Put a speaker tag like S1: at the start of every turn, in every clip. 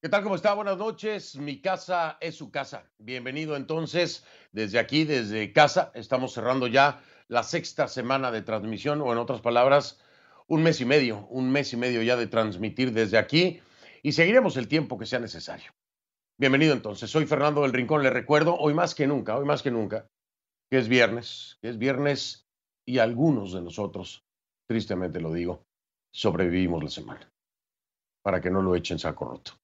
S1: ¿Qué tal? ¿Cómo está? Buenas noches. Mi casa es su casa. Bienvenido entonces desde aquí, desde casa. Estamos cerrando ya la sexta semana de transmisión o en otras palabras, un mes y medio, un mes y medio ya de transmitir desde aquí y seguiremos el tiempo que sea necesario. Bienvenido entonces. Soy Fernando del Rincón. Le recuerdo hoy más que nunca, hoy más que nunca, que es viernes, que es viernes y algunos de nosotros, tristemente lo digo, sobrevivimos la semana para que no lo echen saco roto.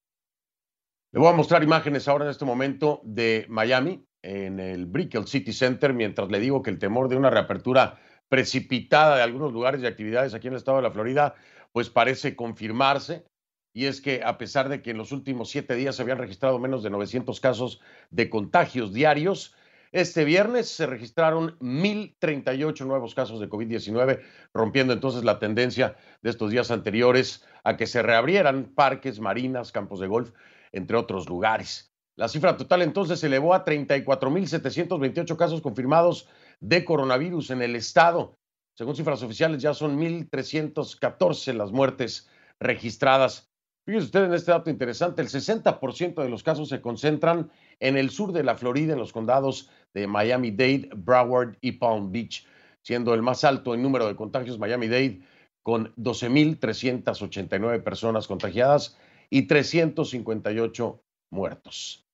S1: Le voy a mostrar imágenes ahora en este momento de Miami, en el Brickell City Center, mientras le digo que el temor de una reapertura precipitada de algunos lugares y actividades aquí en el estado de la Florida, pues parece confirmarse. Y es que a pesar de que en los últimos siete días se habían registrado menos de 900 casos de contagios diarios, este viernes se registraron 1.038 nuevos casos de COVID-19, rompiendo entonces la tendencia de estos días anteriores a que se reabrieran parques, marinas, campos de golf entre otros lugares. La cifra total entonces se elevó a 34.728 casos confirmados de coronavirus en el estado. Según cifras oficiales, ya son 1.314 las muertes registradas. Fíjese usted en este dato interesante, el 60% de los casos se concentran en el sur de la Florida, en los condados de Miami-Dade, Broward y Palm Beach, siendo el más alto en número de contagios Miami-Dade con 12.389 personas contagiadas y 358 muertos.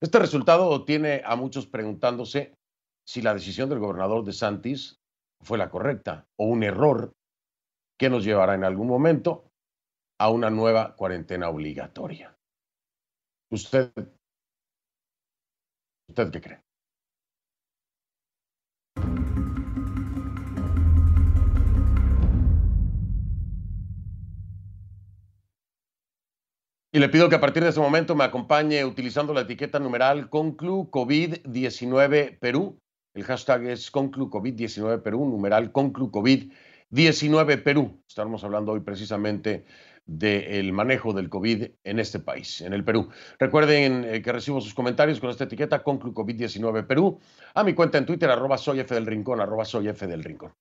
S1: Este resultado tiene a muchos preguntándose si la decisión del gobernador de Santis fue la correcta o un error que nos llevará en algún momento a una nueva cuarentena obligatoria. ¿Usted, usted qué cree? Y le pido que a partir de ese momento me acompañe utilizando la etiqueta numeral Conclu COVID-19 Perú. El hashtag es Conclu COVID-19 Perú, numeral Conclu COVID-19 Perú. Estamos hablando hoy precisamente del manejo del COVID en este país, en el Perú. Recuerden eh, que recibo sus comentarios con esta etiqueta Conclu COVID-19 Perú a mi cuenta en Twitter, arroba soy Rincón, arroba soy del Rincón.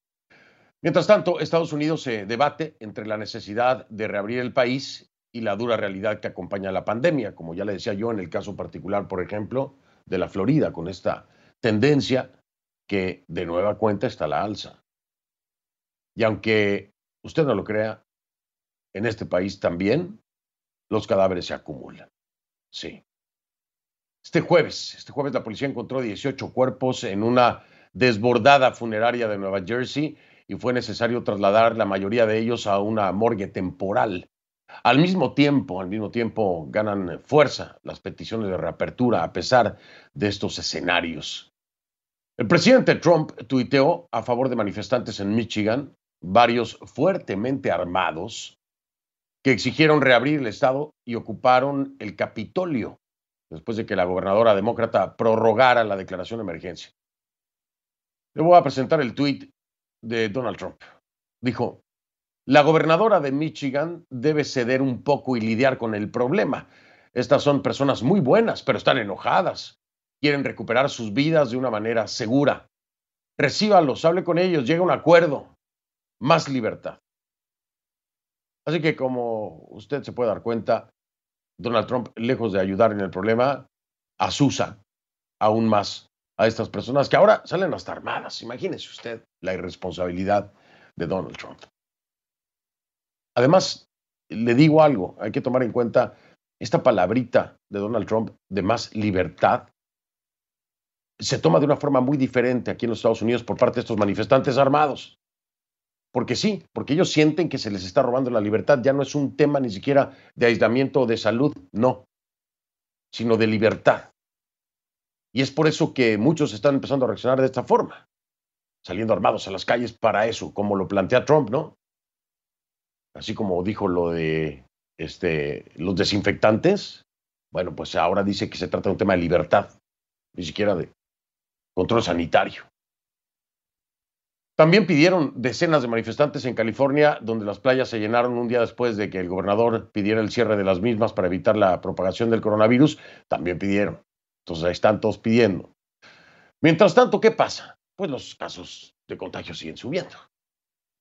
S1: Mientras tanto, Estados Unidos se debate entre la necesidad de reabrir el país y la dura realidad que acompaña la pandemia, como ya le decía yo en el caso particular, por ejemplo, de la Florida, con esta tendencia que de nueva cuenta está a la alza. Y aunque usted no lo crea, en este país también los cadáveres se acumulan. Sí. Este jueves, este jueves la policía encontró 18 cuerpos en una desbordada funeraria de Nueva Jersey y fue necesario trasladar la mayoría de ellos a una morgue temporal al mismo tiempo, al mismo tiempo ganan fuerza las peticiones de reapertura a pesar de estos escenarios. El presidente Trump tuiteó a favor de manifestantes en Michigan, varios fuertemente armados, que exigieron reabrir el Estado y ocuparon el Capitolio después de que la gobernadora demócrata prorrogara la declaración de emergencia. Le voy a presentar el tuit de Donald Trump. Dijo, la gobernadora de Michigan debe ceder un poco y lidiar con el problema. Estas son personas muy buenas, pero están enojadas. Quieren recuperar sus vidas de una manera segura. Recíbalos, hable con ellos, llegue a un acuerdo. Más libertad. Así que como usted se puede dar cuenta, Donald Trump, lejos de ayudar en el problema, asusa aún más a estas personas que ahora salen hasta armadas. Imagínese usted la irresponsabilidad de Donald Trump. Además, le digo algo, hay que tomar en cuenta esta palabrita de Donald Trump de más libertad se toma de una forma muy diferente aquí en los Estados Unidos por parte de estos manifestantes armados. Porque sí, porque ellos sienten que se les está robando la libertad. Ya no es un tema ni siquiera de aislamiento o de salud, no, sino de libertad. Y es por eso que muchos están empezando a reaccionar de esta forma, saliendo armados a las calles para eso, como lo plantea Trump, ¿no? Así como dijo lo de este, los desinfectantes, bueno, pues ahora dice que se trata de un tema de libertad, ni siquiera de control sanitario. También pidieron decenas de manifestantes en California, donde las playas se llenaron un día después de que el gobernador pidiera el cierre de las mismas para evitar la propagación del coronavirus. También pidieron. Entonces ahí están todos pidiendo. Mientras tanto, ¿qué pasa? Pues los casos de contagio siguen subiendo,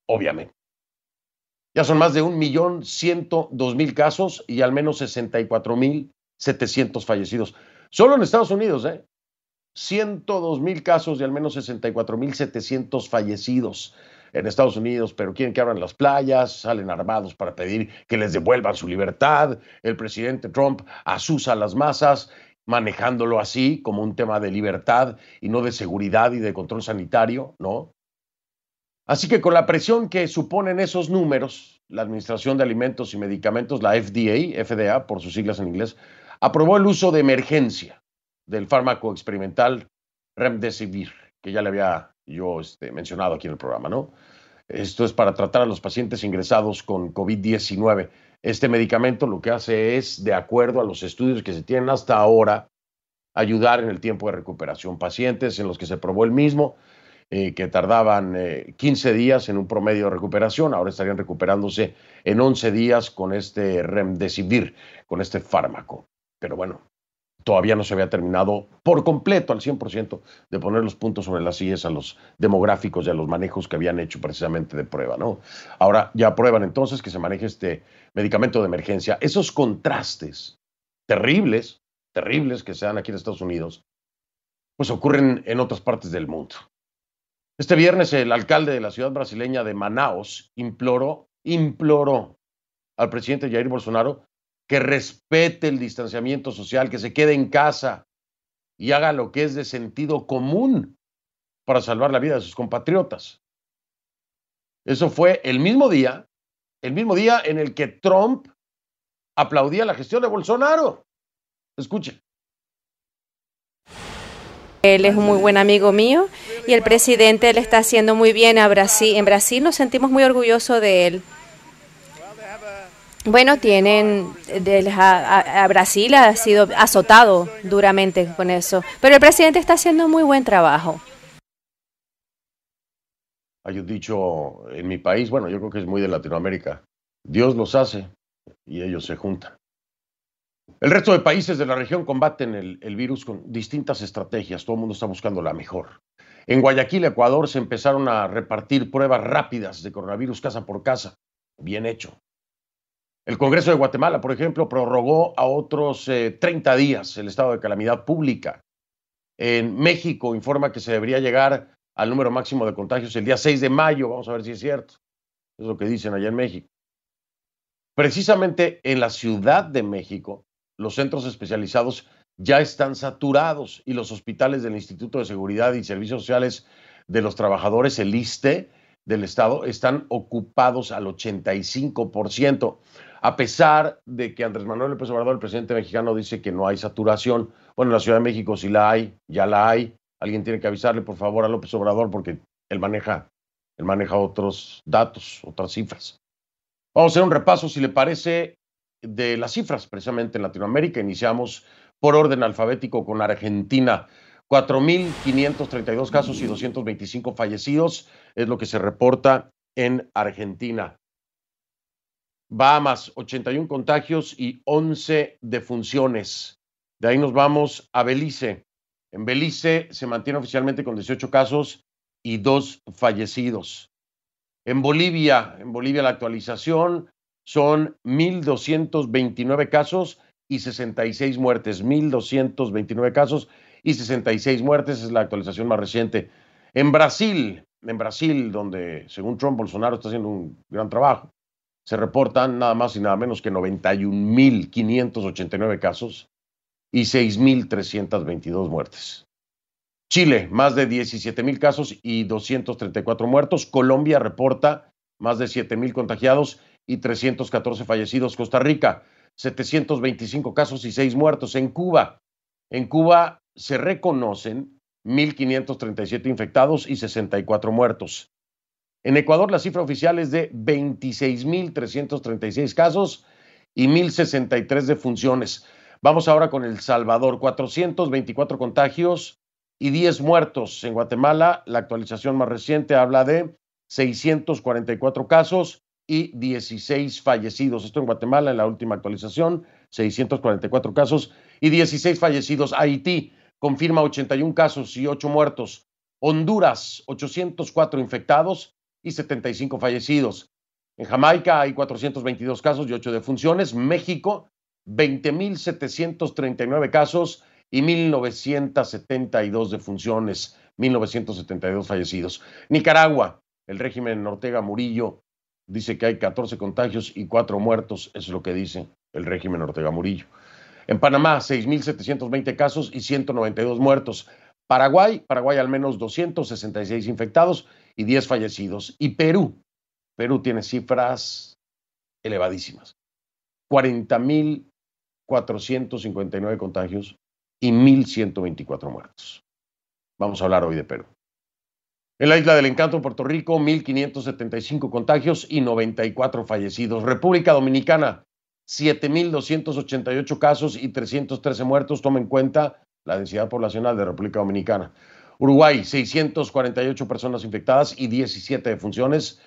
S1: obviamente. Ya son más de 1.102.000 casos y al menos 64.700 fallecidos. Solo en Estados Unidos, ¿eh? 102.000 casos y al menos 64.700 fallecidos en Estados Unidos, pero quieren que abran las playas, salen armados para pedir que les devuelvan su libertad. El presidente Trump asusa a las masas, manejándolo así como un tema de libertad y no de seguridad y de control sanitario, ¿no? Así que con la presión que suponen esos números, la Administración de Alimentos y Medicamentos, la FDA, FDA por sus siglas en inglés, aprobó el uso de emergencia del fármaco experimental Remdesivir, que ya le había yo este, mencionado aquí en el programa, ¿no? Esto es para tratar a los pacientes ingresados con COVID-19. Este medicamento lo que hace es, de acuerdo a los estudios que se tienen hasta ahora, ayudar en el tiempo de recuperación. Pacientes en los que se probó el mismo, eh, que tardaban 15 eh, días en un promedio de recuperación, ahora estarían recuperándose en 11 días con este Remdesivir, con este fármaco. Pero bueno, todavía no se había terminado por completo, al 100%, de poner los puntos sobre las sillas a los demográficos y a los manejos que habían hecho precisamente de prueba, ¿no? Ahora ya aprueban entonces que se maneje este medicamento de emergencia. Esos contrastes terribles, terribles que se dan aquí en Estados Unidos, pues ocurren en otras partes del mundo. Este viernes el alcalde de la ciudad brasileña de Manaus imploró, imploró al presidente Jair Bolsonaro que respete el distanciamiento social, que se quede en casa y haga lo que es de sentido común para salvar la vida de sus compatriotas. Eso fue el mismo día, el mismo día en el que Trump aplaudía la gestión de Bolsonaro. Escuchen.
S2: Él es un muy buen amigo mío y el presidente le está haciendo muy bien a Brasil. En Brasil nos sentimos muy orgullosos de él. Bueno, tienen, a, Brasil ha sido azotado duramente con eso, pero el presidente está haciendo muy buen trabajo.
S1: Hay un dicho en mi país, bueno, yo creo que es muy de Latinoamérica, Dios los hace y ellos se juntan. El resto de países de la región combaten el, virus con distintas estrategias, todo el mundo está buscando la mejor. En Guayaquil, Ecuador, se empezaron a repartir pruebas rápidas de coronavirus casa por casa. Bien hecho. El Congreso de Guatemala, por ejemplo, prorrogó a otros 30 eh, días el estado de calamidad pública. En México informa que se debería llegar al número máximo de contagios el día 6 de mayo. Vamos a ver si es cierto. Es lo que dicen allá en México. Precisamente en la Ciudad de México, los centros especializados ya están saturados y los hospitales del Instituto de Seguridad y Servicios Sociales de los Trabajadores, el ISTE, del Estado, están ocupados al 85% a pesar de que Andrés Manuel López Obrador, el presidente mexicano, dice que no hay saturación. Bueno, en la Ciudad de México sí la hay, ya la hay. Alguien tiene que avisarle, por favor, a López Obrador porque él maneja, él maneja otros datos, otras cifras. Vamos a hacer un repaso, si le parece, de las cifras precisamente en Latinoamérica. Iniciamos por orden alfabético con Argentina. 4.532 casos y 225 fallecidos es lo que se reporta en Argentina. Bahamas, 81 contagios y 11 defunciones. De ahí nos vamos a Belice. En Belice se mantiene oficialmente con 18 casos y dos fallecidos. En Bolivia, en Bolivia la actualización son 1.229 casos y 66 muertes. 1.229 casos y 66 muertes es la actualización más reciente. En Brasil, en Brasil, donde según Trump, Bolsonaro está haciendo un gran trabajo, se reportan nada más y nada menos que 91.589 casos y 6.322 muertes. Chile, más de 17.000 casos y 234 muertos. Colombia reporta más de 7.000 contagiados y 314 fallecidos. Costa Rica, 725 casos y 6 muertos. En Cuba, en Cuba se reconocen 1.537 infectados y 64 muertos. En Ecuador la cifra oficial es de 26.336 casos y 1.063 defunciones. Vamos ahora con El Salvador, 424 contagios y 10 muertos. En Guatemala, la actualización más reciente habla de 644 casos y 16 fallecidos. Esto en Guatemala, en la última actualización, 644 casos y 16 fallecidos. Haití confirma 81 casos y 8 muertos. Honduras, 804 infectados y 75 fallecidos. En Jamaica hay 422 casos y 8 defunciones. México, 20.739 casos y 1.972 defunciones, 1.972 fallecidos. Nicaragua, el régimen Ortega Murillo dice que hay 14 contagios y 4 muertos, es lo que dice el régimen Ortega Murillo. En Panamá, 6.720 casos y 192 muertos. Paraguay, Paraguay al menos 266 infectados y 10 fallecidos. Y Perú, Perú tiene cifras elevadísimas. 40.459 contagios y 1.124 muertos. Vamos a hablar hoy de Perú. En la isla del Encanto, Puerto Rico, 1.575 contagios y 94 fallecidos. República Dominicana, 7.288 casos y 313 muertos. Toma en cuenta la densidad poblacional de República Dominicana. Uruguay, 648 personas infectadas y 17 defunciones.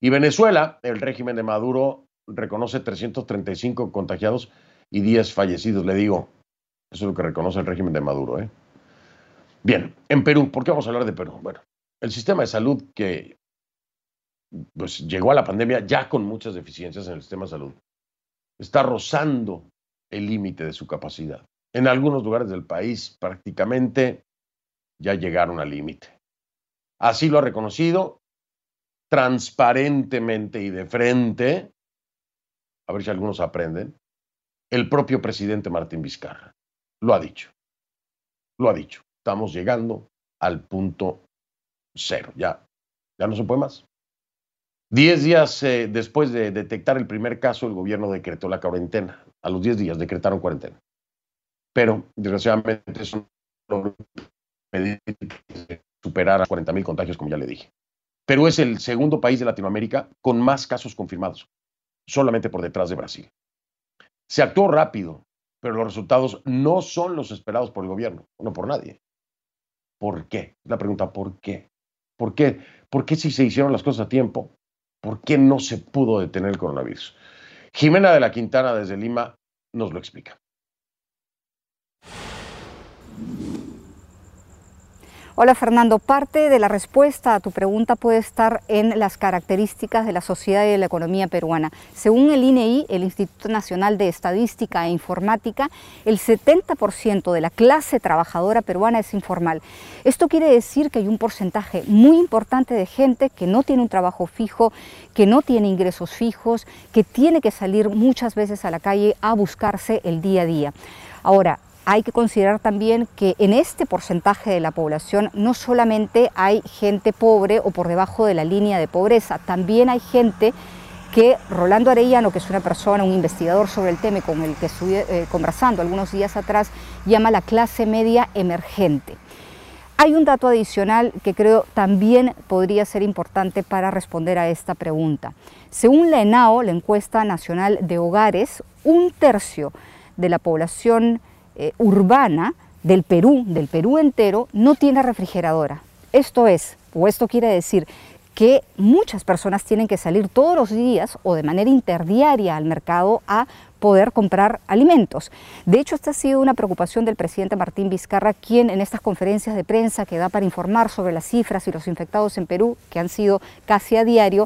S1: Y Venezuela, el régimen de Maduro reconoce 335 contagiados y 10 fallecidos. Le digo, eso es lo que reconoce el régimen de Maduro. ¿eh? Bien, en Perú, ¿por qué vamos a hablar de Perú? Bueno, el sistema de salud que pues, llegó a la pandemia ya con muchas deficiencias en el sistema de salud, está rozando el límite de su capacidad. En algunos lugares del país prácticamente ya llegaron al límite. Así lo ha reconocido transparentemente y de frente, a ver si algunos aprenden, el propio presidente Martín Vizcarra. Lo ha dicho. Lo ha dicho. Estamos llegando al punto cero. Ya, ya no se puede más. Diez días eh, después de detectar el primer caso, el gobierno decretó la cuarentena. A los diez días decretaron cuarentena. Pero, desgraciadamente, eso no superar a 40 mil contagios, como ya le dije. Perú es el segundo país de Latinoamérica con más casos confirmados, solamente por detrás de Brasil. Se actuó rápido, pero los resultados no son los esperados por el gobierno, no por nadie. ¿Por qué? La pregunta, ¿por qué? ¿Por qué? ¿Por qué si se hicieron las cosas a tiempo? ¿Por qué no se pudo detener el coronavirus? Jimena de la Quintana desde Lima nos lo explica.
S3: Hola Fernando, parte de la respuesta a tu pregunta puede estar en las características de la sociedad y de la economía peruana. Según el INEI, e el Instituto Nacional de Estadística e Informática, el 70% de la clase trabajadora peruana es informal. Esto quiere decir que hay un porcentaje muy importante de gente que no tiene un trabajo fijo, que no tiene ingresos fijos, que tiene que salir muchas veces a la calle a buscarse el día a día. Ahora, hay que considerar también que en este porcentaje de la población no solamente hay gente pobre o por debajo de la línea de pobreza, también hay gente que Rolando Arellano, que es una persona, un investigador sobre el tema con el que estuve eh, conversando algunos días atrás, llama la clase media emergente. Hay un dato adicional que creo también podría ser importante para responder a esta pregunta. Según la ENAO, la encuesta nacional de hogares, un tercio de la población eh, urbana del Perú, del Perú entero, no tiene refrigeradora. Esto es, o esto quiere decir que muchas personas tienen que salir todos los días o de manera interdiaria al mercado a poder comprar alimentos. De hecho, esta ha sido una preocupación del presidente Martín Vizcarra, quien en estas conferencias de prensa que da para informar sobre las cifras y los infectados en Perú, que han sido casi a diario,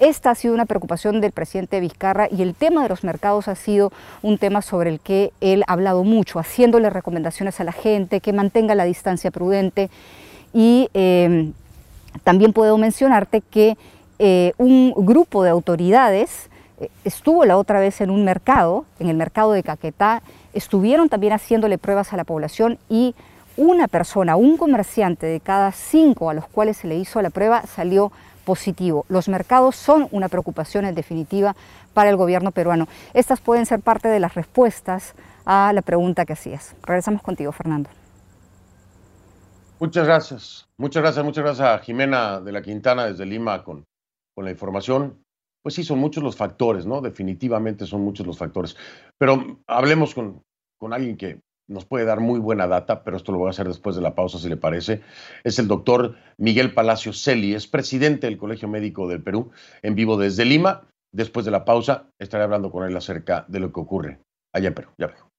S3: esta ha sido una preocupación del presidente Vizcarra y el tema de los mercados ha sido un tema sobre el que él ha hablado mucho, haciéndole recomendaciones a la gente que mantenga la distancia prudente y em, también puedo mencionarte que eh, un grupo de autoridades eh, estuvo la otra vez en un mercado, en el mercado de Caquetá, estuvieron también haciéndole pruebas a la población y una persona, un comerciante de cada cinco a los cuales se le hizo la prueba salió positivo. Los mercados son una preocupación en definitiva para el gobierno peruano. Estas pueden ser parte de las respuestas a la pregunta que hacías. Regresamos contigo, Fernando.
S1: Muchas gracias. Muchas gracias, muchas gracias a Jimena de la Quintana desde Lima con, con la información. Pues sí, son muchos los factores, ¿no? Definitivamente son muchos los factores. Pero hablemos con, con alguien que nos puede dar muy buena data, pero esto lo voy a hacer después de la pausa, si le parece. Es el doctor Miguel Palacio Celi, es presidente del Colegio Médico del Perú, en vivo desde Lima. Después de la pausa, estaré hablando con él acerca de lo que ocurre allá en Perú. Ya veo.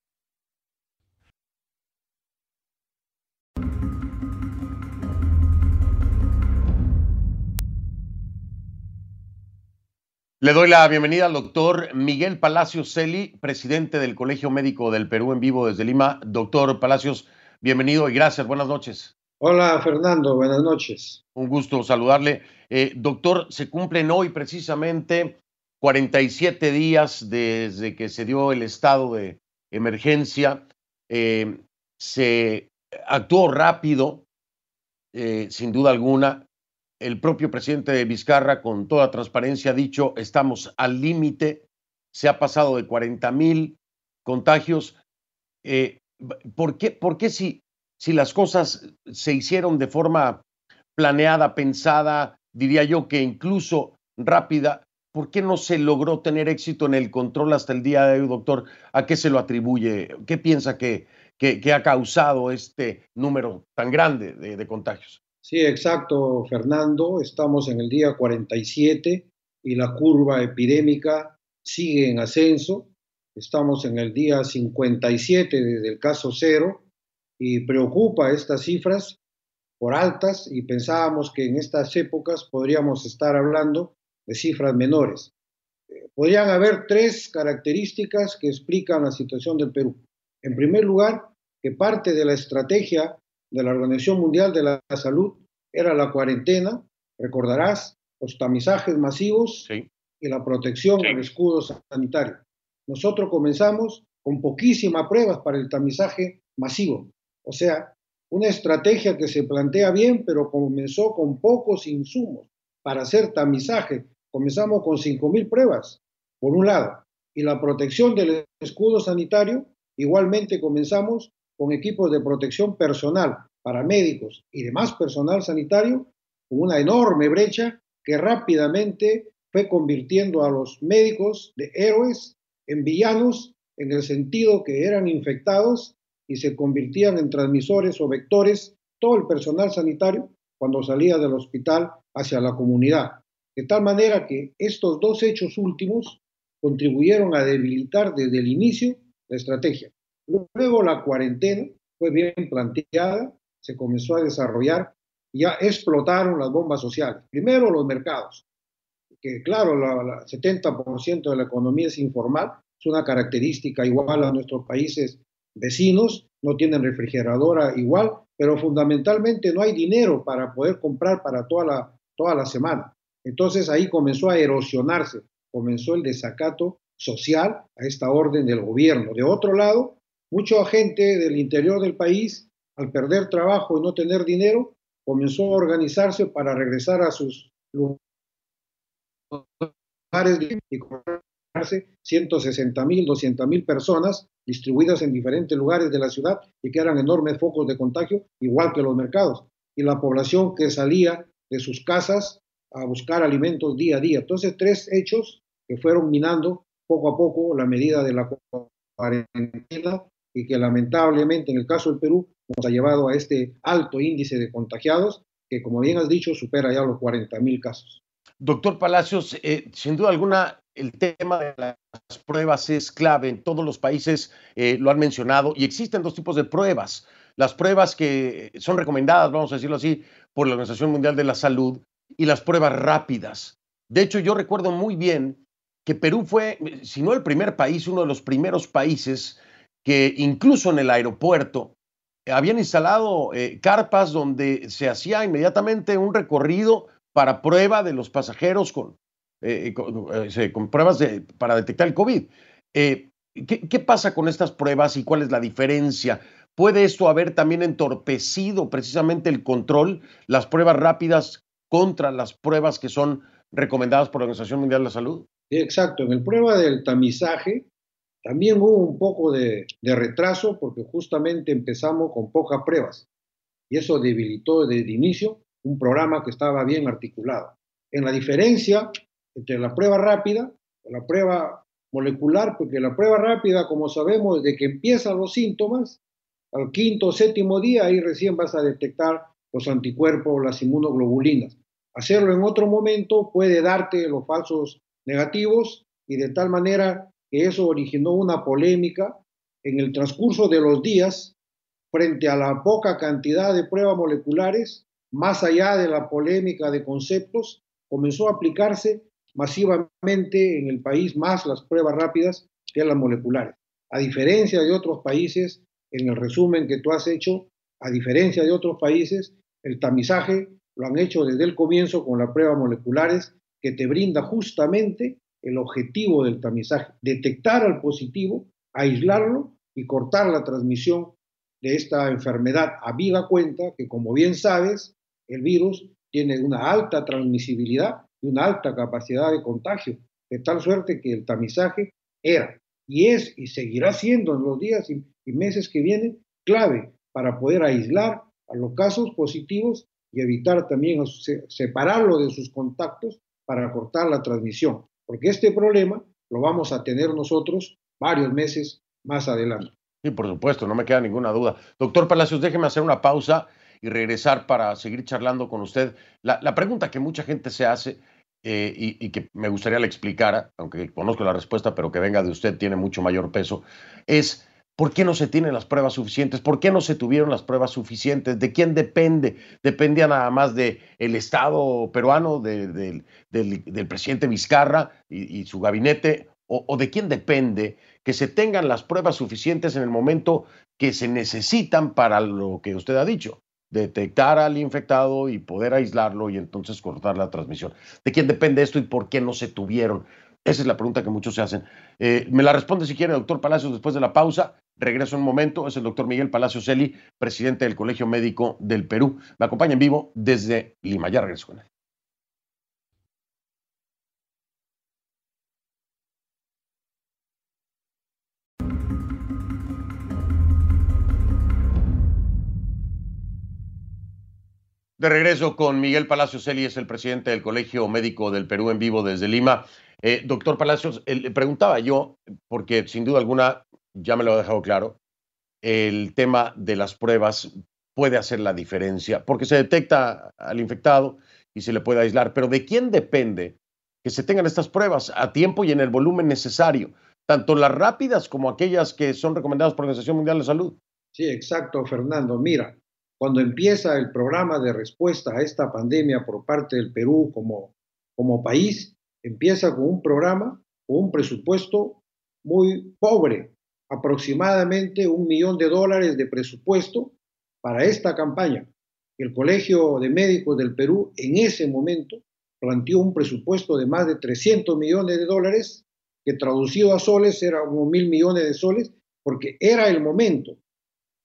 S1: Le doy la bienvenida al doctor Miguel Palacios Celi, presidente del Colegio Médico del Perú en vivo desde Lima. Doctor Palacios, bienvenido y gracias. Buenas noches.
S4: Hola Fernando, buenas noches.
S1: Un gusto saludarle. Eh, doctor, se cumplen hoy precisamente 47 días desde que se dio el estado de emergencia. Eh, se actuó rápido, eh, sin duda alguna, el propio presidente de Vizcarra, con toda transparencia, ha dicho, estamos al límite, se ha pasado de 40 mil contagios. Eh, ¿por, qué, ¿Por qué si, si las cosas se hicieron de forma planeada, pensada, diría yo que incluso rápida, ¿por qué no se logró tener éxito en el control hasta el día de hoy, doctor? ¿A qué se lo atribuye? ¿Qué piensa que, que, ha causado este número tan grande de contagios?
S4: Sí, exacto, Fernando. Estamos en el día 47 y la curva epidémica sigue en ascenso. Estamos en el día 57 desde el caso cero y preocupa estas cifras por altas y pensábamos que en estas épocas podríamos estar hablando de cifras menores. Podrían haber tres características que explican la situación del Perú. En primer lugar, que parte de la estrategia de la Organización Mundial de la Salud era la cuarentena, recordarás, los tamizajes masivos y la protección al escudo sanitario. Nosotros comenzamos con poquísimas pruebas para el tamizaje masivo, o sea, una estrategia que se plantea bien, pero comenzó con pocos insumos para hacer tamizaje. Comenzamos con 5.000 pruebas, por un lado, y la protección del escudo sanitario, igualmente comenzamos con equipos de protección personal, para médicos y demás personal sanitario, con una enorme brecha que rápidamente fue convirtiendo a los médicos de héroes en villanos en el sentido que eran infectados y se convertían en transmisores o vectores todo el personal sanitario cuando salía del hospital hacia la comunidad. De tal manera que estos dos hechos últimos contribuyeron a debilitar desde el inicio la estrategia. Luego la cuarentena fue bien planteada, se comenzó a desarrollar y ya explotaron las bombas sociales. Primero los mercados, que claro, el 70% de la economía es informal, es una característica igual a nuestros países vecinos, no tienen refrigeradora igual, pero fundamentalmente no hay dinero para poder comprar para toda la, toda la semana. Entonces ahí comenzó a erosionarse, comenzó el desacato social a esta orden del gobierno. De otro lado, mucha gente del interior del país, al perder trabajo y no tener dinero, comenzó a organizarse para regresar a sus lugares y comprarse 160 mil, 200 mil personas distribuidas en diferentes lugares de la ciudad y que eran enormes focos de contagio, igual que los mercados. Y la población que salía de sus casas a buscar alimentos día a día. Entonces, tres hechos que fueron minando poco a poco la medida de la cuarentena y que lamentablemente en el caso del Perú nos ha llevado a este alto índice de contagiados que, como bien has dicho, supera ya los 40 mil casos.
S1: Doctor Palacios, eh, sin duda alguna, el tema de las pruebas es clave. En todos los países eh, lo han mencionado y existen dos tipos de pruebas. Las pruebas que son recomendadas, vamos a decirlo así, por la Organización Mundial de la Salud y las pruebas rápidas. De hecho, yo recuerdo muy bien que Perú fue, si no el primer país, uno de los primeros países que incluso en el aeropuerto habían instalado eh, carpas donde se hacía inmediatamente un recorrido para prueba de los pasajeros con, eh, eh, pruebas de, para detectar el COVID. ¿qué, ¿Qué pasa con estas pruebas y cuál es la diferencia? ¿Puede esto haber también entorpecido precisamente el control, las pruebas rápidas contra las pruebas que son recomendadas por la Organización Mundial de la Salud?
S4: Exacto. En el prueba del tamizaje, también hubo un poco de, retraso porque justamente empezamos con pocas pruebas y eso debilitó desde inicio un programa que estaba bien articulado. En la diferencia entre la prueba rápida y la prueba molecular, porque la prueba rápida, como sabemos, desde que empiezan los síntomas, al quinto o séptimo día, ahí recién vas a detectar los anticuerpos, las inmunoglobulinas. Hacerlo en otro momento puede darte los falsos negativos y de tal manera que eso originó una polémica en el transcurso de los días frente a la poca cantidad de pruebas moleculares, más allá de la polémica de conceptos, comenzó a aplicarse masivamente en el país más las pruebas rápidas que las moleculares. A diferencia de otros países, en el resumen que tú has hecho, a diferencia de otros países, el tamizaje lo han hecho desde el comienzo con las pruebas moleculares que te brinda justamente el objetivo del tamizaje, detectar al positivo, aislarlo y cortar la transmisión de esta enfermedad. Habida cuenta que, como bien sabes, el virus tiene una alta transmisibilidad y una alta capacidad de contagio, de tal suerte que el tamizaje era y es y seguirá siendo en los días y, meses que vienen clave para poder aislar a los casos positivos y evitar también separarlo de sus contactos para cortar la transmisión, porque este problema lo vamos a tener nosotros varios meses más adelante.
S1: Sí, por supuesto, no me queda ninguna duda. Doctor Palacios, déjeme hacer una pausa y regresar para seguir charlando con usted. La, pregunta que mucha gente se hace eh, y, que me gustaría le explicara, aunque conozco la respuesta, pero que venga de usted tiene mucho mayor peso, es ¿por qué no se tienen las pruebas suficientes? ¿Por qué no se tuvieron las pruebas suficientes? ¿De quién depende? ¿Dependía nada más del el Estado peruano, del, presidente Vizcarra y, su gabinete? ¿O de quién depende que se tengan las pruebas suficientes en el momento que se necesitan para lo que usted ha dicho? detectar al infectado y poder aislarlo y entonces cortar la transmisión. ¿De quién depende esto y por qué no se tuvieron? Esa es la pregunta que muchos se hacen. Eh, me la responde si quiere, doctor Palacios, después de la pausa. Regreso un momento. Es el doctor Miguel Palacios Celi, presidente del Colegio Médico del Perú. Me acompaña en vivo desde Lima. Ya regreso con él. De regreso con Miguel Palacios Eli, es el presidente del Colegio Médico del Perú en vivo desde Lima. Eh, doctor Palacios, eh, le preguntaba yo, porque sin duda alguna ya me lo ha dejado claro, el tema de las pruebas puede hacer la diferencia, porque se detecta al infectado y se le puede aislar, pero ¿de quién depende que se tengan estas pruebas a tiempo y en el volumen necesario? Tanto las rápidas como aquellas que son recomendadas por la Organización Mundial de Salud.
S4: Sí, exacto, Fernando. Mira, cuando empieza el programa de respuesta a esta pandemia por parte del Perú como, como país, empieza con un programa, con un presupuesto muy pobre, aproximadamente un millón de dólares de presupuesto para esta campaña. El Colegio de Médicos del Perú en ese momento planteó un presupuesto de más de 300 millones de dólares, que traducido a soles era como mil millones de soles, porque era el momento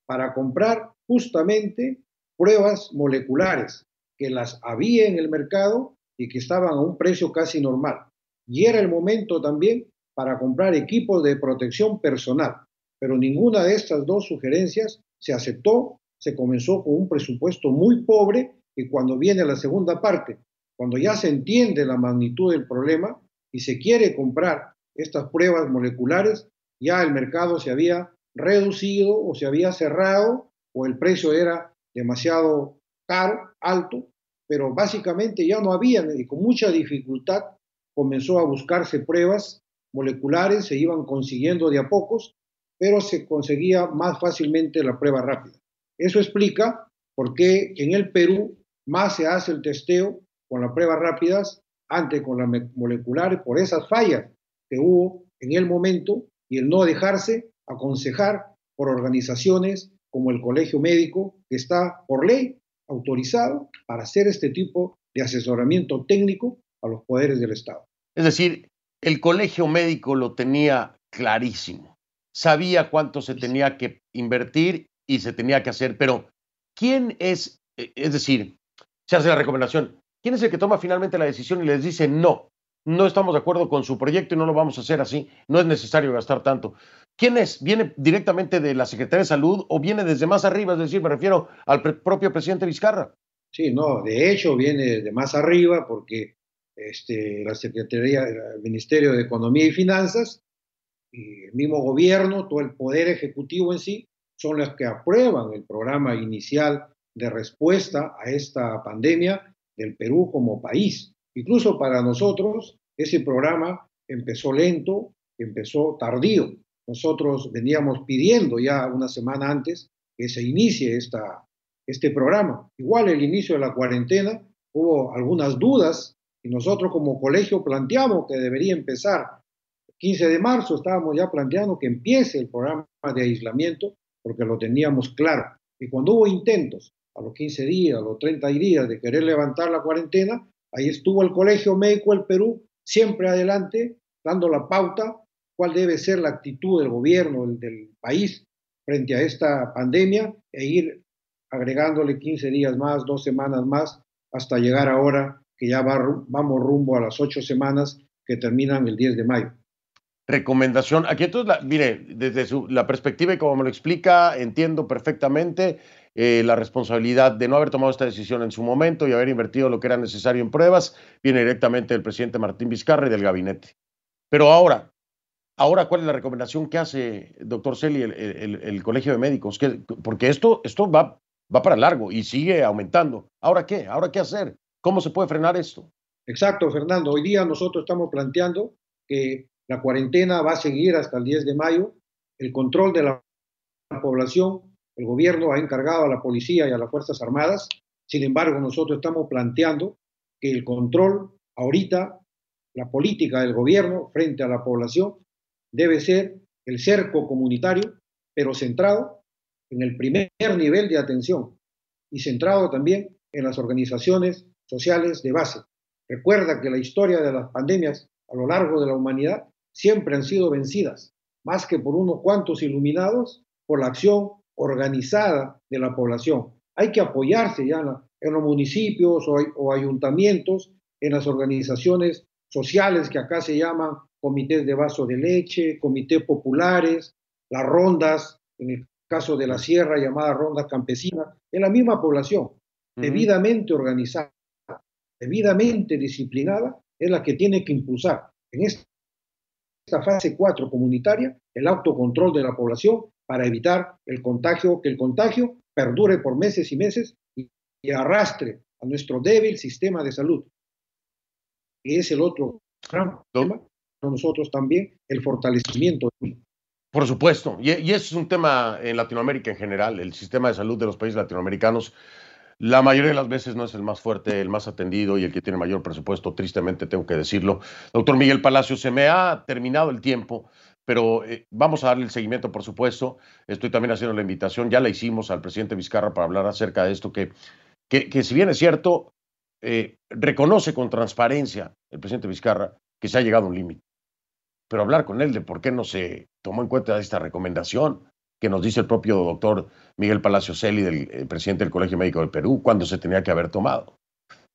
S4: para comprar justamente pruebas moleculares que las había en el mercado y que estaban a un precio casi normal. Y era el momento también para comprar equipos de protección personal. Pero ninguna de estas dos sugerencias se aceptó, se comenzó con un presupuesto muy pobre y cuando viene la segunda parte, cuando ya se entiende la magnitud del problema y se quiere comprar estas pruebas moleculares, ya el mercado se había reducido o se había cerrado o el precio era demasiado caro, alto, pero básicamente ya no había y con mucha dificultad comenzó a buscarse pruebas moleculares, se iban consiguiendo de a pocos, pero se conseguía más fácilmente la prueba rápida. Eso explica por qué en el Perú más se hace el testeo con las pruebas rápidas antes con las moleculares por esas fallas que hubo en el momento y el no dejarse aconsejar por organizaciones como el Colegio Médico, que está por ley autorizado para hacer este tipo de asesoramiento técnico a los poderes del Estado.
S1: Es decir, el Colegio Médico lo tenía clarísimo, sabía cuánto se tenía que invertir y se tenía que hacer, pero ¿quién es, es decir, se hace la recomendación, ¿quién es el que toma finalmente la decisión y les dice no? No estamos de acuerdo con su proyecto y no lo vamos a hacer así. No es necesario gastar tanto. ¿Quién es? ¿Viene directamente de la Secretaría de Salud o viene desde más arriba? Es decir, me refiero al propio presidente Vizcarra.
S4: Sí, no, de hecho viene de más arriba porque este, la Secretaría, el Ministerio de Economía y Finanzas el mismo gobierno, todo el poder ejecutivo en sí, son los que aprueban el programa inicial de respuesta a esta pandemia del Perú como país. Incluso para nosotros, ese programa empezó lento, empezó tardío. Nosotros veníamos pidiendo ya una semana antes que se inicie esta, este programa. Igual el inicio de la cuarentena, hubo algunas dudas Y nosotros como colegio planteamos que debería empezar. El 15 de marzo estábamos ya planteando que empiece el programa de aislamiento porque lo teníamos claro. Y cuando hubo intentos a los 15 días, a los 30 días de querer levantar la cuarentena, ahí estuvo el Colegio Médico del Perú siempre adelante, dando la pauta cuál debe ser la actitud del gobierno, del, país frente a esta pandemia e ir agregándole 15 días más, dos semanas más, hasta llegar ahora que ya vamos rumbo a las ocho semanas que terminan el 10 de mayo.
S1: Recomendación, aquí entonces, mire, desde la perspectiva y como me lo explica, entiendo perfectamente eh, la responsabilidad de no haber tomado esta decisión en su momento y haber invertido lo que era necesario en pruebas, viene directamente del presidente Martín Vizcarra y del gabinete. Pero ahora, ahora ¿cuál es la recomendación que hace, doctor Celi, el, Colegio de Médicos? porque esto, esto va, va para largo y sigue aumentando. ¿Ahora qué? ¿Ahora qué hacer? ¿Cómo se puede frenar esto?
S4: Exacto, Fernando. Hoy día nosotros estamos planteando que la cuarentena va a seguir hasta el 10 de mayo. El control de la población el gobierno ha encargado a la policía y a las Fuerzas Armadas. Sin embargo, nosotros estamos planteando que el control ahorita, la política del gobierno frente a la población, debe ser el cerco comunitario, pero centrado en el primer nivel de atención y centrado también en las organizaciones sociales de base. Recuerda que la historia de las pandemias a lo largo de la humanidad siempre han sido vencidas, más que por unos cuantos iluminados, por la acción organizada de la población. Hay que apoyarse ya en, los municipios o, ayuntamientos, en las organizaciones sociales que acá se llaman comités de vaso de leche, comités populares, las rondas, en el caso de la sierra llamada ronda campesina, en la misma población, debidamente organizada, debidamente disciplinada, es la que tiene que impulsar en esta, esta fase 4 comunitaria el autocontrol de la población para evitar el contagio, que el contagio perdure por meses y meses y, arrastre a nuestro débil sistema de salud. Y es el otro gran tema, nosotros también, el fortalecimiento.
S1: Por supuesto, y, y es un tema en Latinoamérica en general, el sistema de salud de los países latinoamericanos. La mayoría de las veces no es el más fuerte, el más atendido y el que tiene mayor presupuesto, tristemente tengo que decirlo. Doctor Miguel Palacio, se me ha terminado el tiempo pero eh, vamos a darle el seguimiento, por supuesto. Estoy también haciendo la invitación, ya la hicimos al presidente Vizcarra para hablar acerca de esto, que, que, si bien es cierto, eh, reconoce con transparencia el presidente Vizcarra que se ha llegado a un límite. Pero hablar con él de por qué no se tomó en cuenta esta recomendación que nos dice el propio doctor Miguel Palacio Celi, del eh, presidente del Colegio Médico del Perú, cuando se tenía que haber tomado.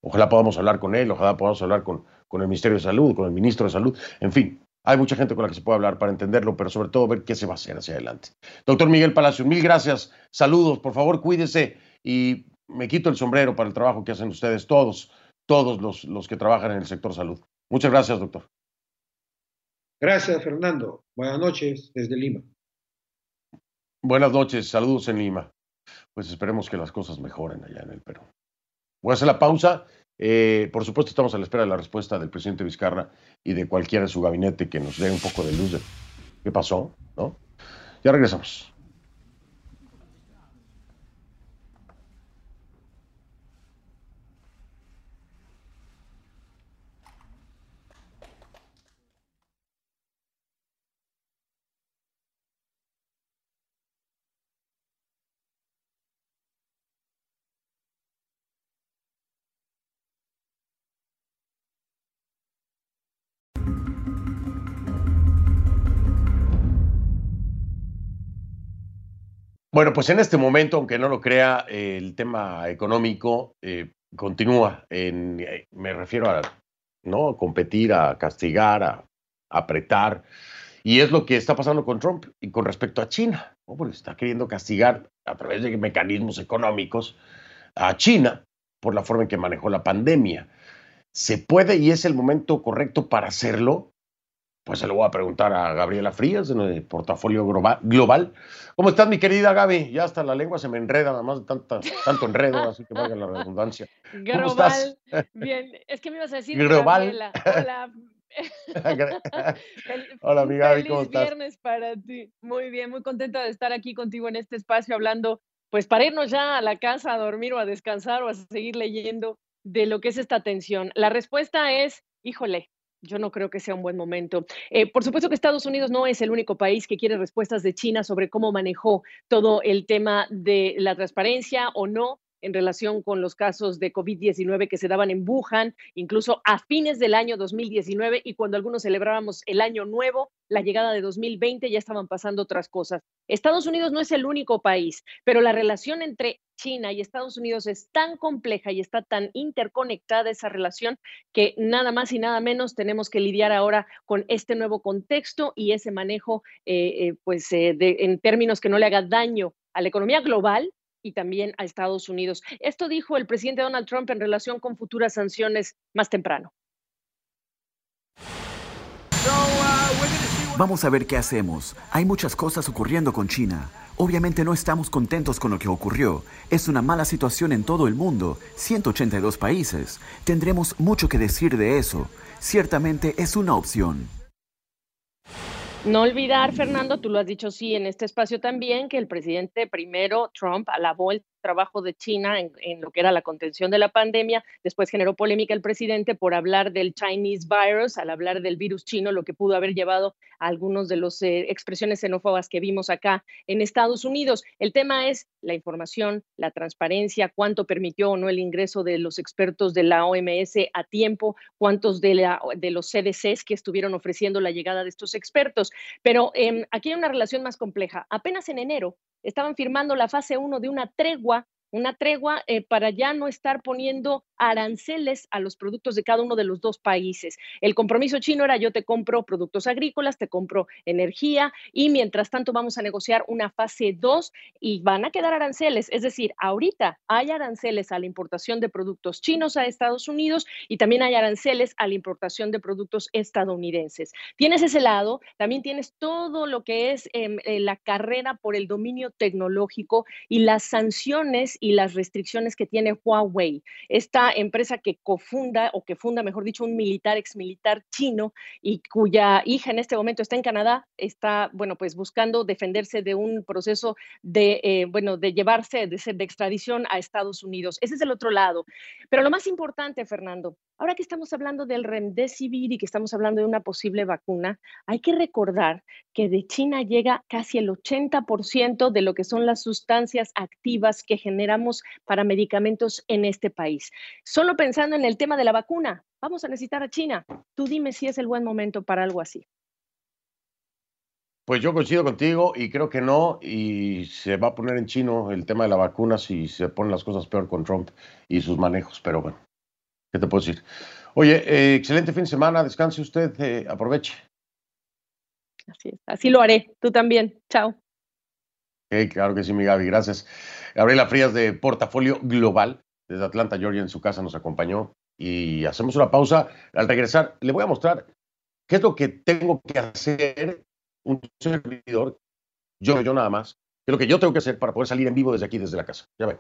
S1: Ojalá podamos hablar con él, ojalá podamos hablar con, con el Ministerio de Salud, con el Ministro de Salud, en fin, hay mucha gente con la que se puede hablar para entenderlo, pero sobre todo ver qué se va a hacer hacia adelante. Doctor Miguel Palacios, mil gracias. Saludos, por favor, cuídese y me quito el sombrero para el trabajo que hacen ustedes todos, todos los, los que trabajan en el sector salud. Muchas gracias, doctor.
S4: Gracias, Fernando. Buenas noches desde Lima.
S1: Buenas noches, saludos en Lima. Pues esperemos que las cosas mejoren allá en el Perú. Voy a hacer la pausa eh, por supuesto, estamos a la espera de la respuesta del presidente Vizcarra y de cualquiera de su gabinete que nos dé un poco de luz de qué pasó, ¿no? Ya regresamos. Bueno, pues en este momento, aunque no lo crea, el tema económico eh, continúa. En, eh, me refiero a ¿no? competir, a castigar, a, apretar. Y es lo que está pasando con Trump y con respecto a China, porque está queriendo castigar a través de mecanismos económicos a China por la forma en que manejó la pandemia. ¿Se puede y es el momento correcto para hacerlo? Pues se lo voy a preguntar a Gabriela Frías, en el portafolio global. ¿Cómo estás, mi querida Gaby? Ya hasta la lengua se me enreda, nada más de tanto enredo, así que valga la redundancia.
S5: ¿Cómo estás? Bien, es que me ibas a decir global. Hola.
S1: Hola, mi Gaby, ¿cómo
S5: estás? viernes para ti. Muy bien, muy contenta de estar aquí contigo en este espacio hablando, pues para irnos ya a la casa a dormir o a descansar o a seguir leyendo de lo que es esta tensión. La respuesta es, híjole, yo no creo que sea un buen momento. Eh, por supuesto que Estados Unidos no es el único país que quiere respuestas de China sobre cómo manejó todo el tema de la transparencia o no en relación con los casos de COVID-19 que se daban en Wuhan, incluso a fines del año 2019 y cuando algunos celebrábamos el año nuevo, la llegada de 2020 ya estaban pasando otras cosas. Estados Unidos no es el único país, pero la relación entre China y Estados Unidos es tan compleja y está tan interconectada esa relación que nada más y nada menos tenemos que lidiar ahora con este nuevo contexto y ese manejo, eh, eh, pues, eh, en términos que no le haga daño a la economía global, y también a Estados Unidos. Esto dijo el presidente Donald Trump en relación con futuras sanciones más temprano.
S6: Vamos a ver qué hacemos. Hay muchas cosas ocurriendo con China. Obviamente no estamos contentos con lo que ocurrió. Es una mala situación en todo el mundo, 182 países. Tendremos mucho que decir de eso. Ciertamente es una opción.
S5: No olvidar, Fernando, tú lo has dicho sí en este espacio también, que el presidente primero, Trump, alabó el trabajo de China en, lo que era la contención de la pandemia. Después generó polémica el presidente por hablar del Chinese virus, al hablar del virus chino, lo que pudo haber llevado a algunos de las eh, expresiones xenófobas que vimos acá en Estados Unidos. El tema es la información, la transparencia, cuánto permitió o no el ingreso de los expertos de la OMS a tiempo, cuántos de, la, de los CDCs que estuvieron ofreciendo la llegada de estos expertos. Pero em, aquí hay una relación más compleja. Apenas en enero estaban firmando la fase 1 de una tregua una tregua eh, para ya no estar poniendo aranceles a los productos de cada uno de los dos países. El compromiso chino era yo te compro productos agrícolas, te compro energía y mientras tanto vamos a negociar una fase 2 y van a quedar aranceles. Es decir, ahorita hay aranceles a la importación de productos chinos a Estados Unidos y también hay aranceles a la importación de productos estadounidenses. Tienes ese lado, también tienes todo lo que es em, eh, la carrera por el dominio tecnológico y las sanciones y las restricciones que tiene Huawei, esta empresa que cofunda o que funda, mejor dicho, un militar, ex militar chino y cuya hija en este momento está en Canadá, está, bueno, pues buscando defenderse de un proceso de, eh, bueno, de llevarse, de, de extradición a Estados Unidos. Ese es el otro lado. Pero lo más importante, Fernando, ahora que estamos hablando del remdesivir y que estamos hablando de una posible vacuna, hay que recordar que de China llega casi el 80% de lo que son las sustancias activas que generan para medicamentos en este país. Solo pensando en el tema de la vacuna, vamos a necesitar a China. Tú dime si es el buen momento para algo así.
S1: Pues yo coincido contigo y creo que no, y se va a poner en chino el tema de la vacuna si se ponen las cosas peor con Trump y sus manejos, pero bueno, ¿qué te puedo decir? Oye, eh, excelente fin de semana, descanse usted, eh, aproveche.
S5: Así es, así lo haré, tú también, chao.
S1: claro que sí, mi Gaby, gracias. Gabriela Frías de Portafolio Global, desde Atlanta, Georgia, en su casa nos acompañó. Y hacemos una pausa. Al regresar, le voy a mostrar qué es lo que tengo que hacer un servidor, yo, yo nada más, qué es lo que yo tengo que hacer para poder salir en vivo desde aquí, desde la casa. Ya ven.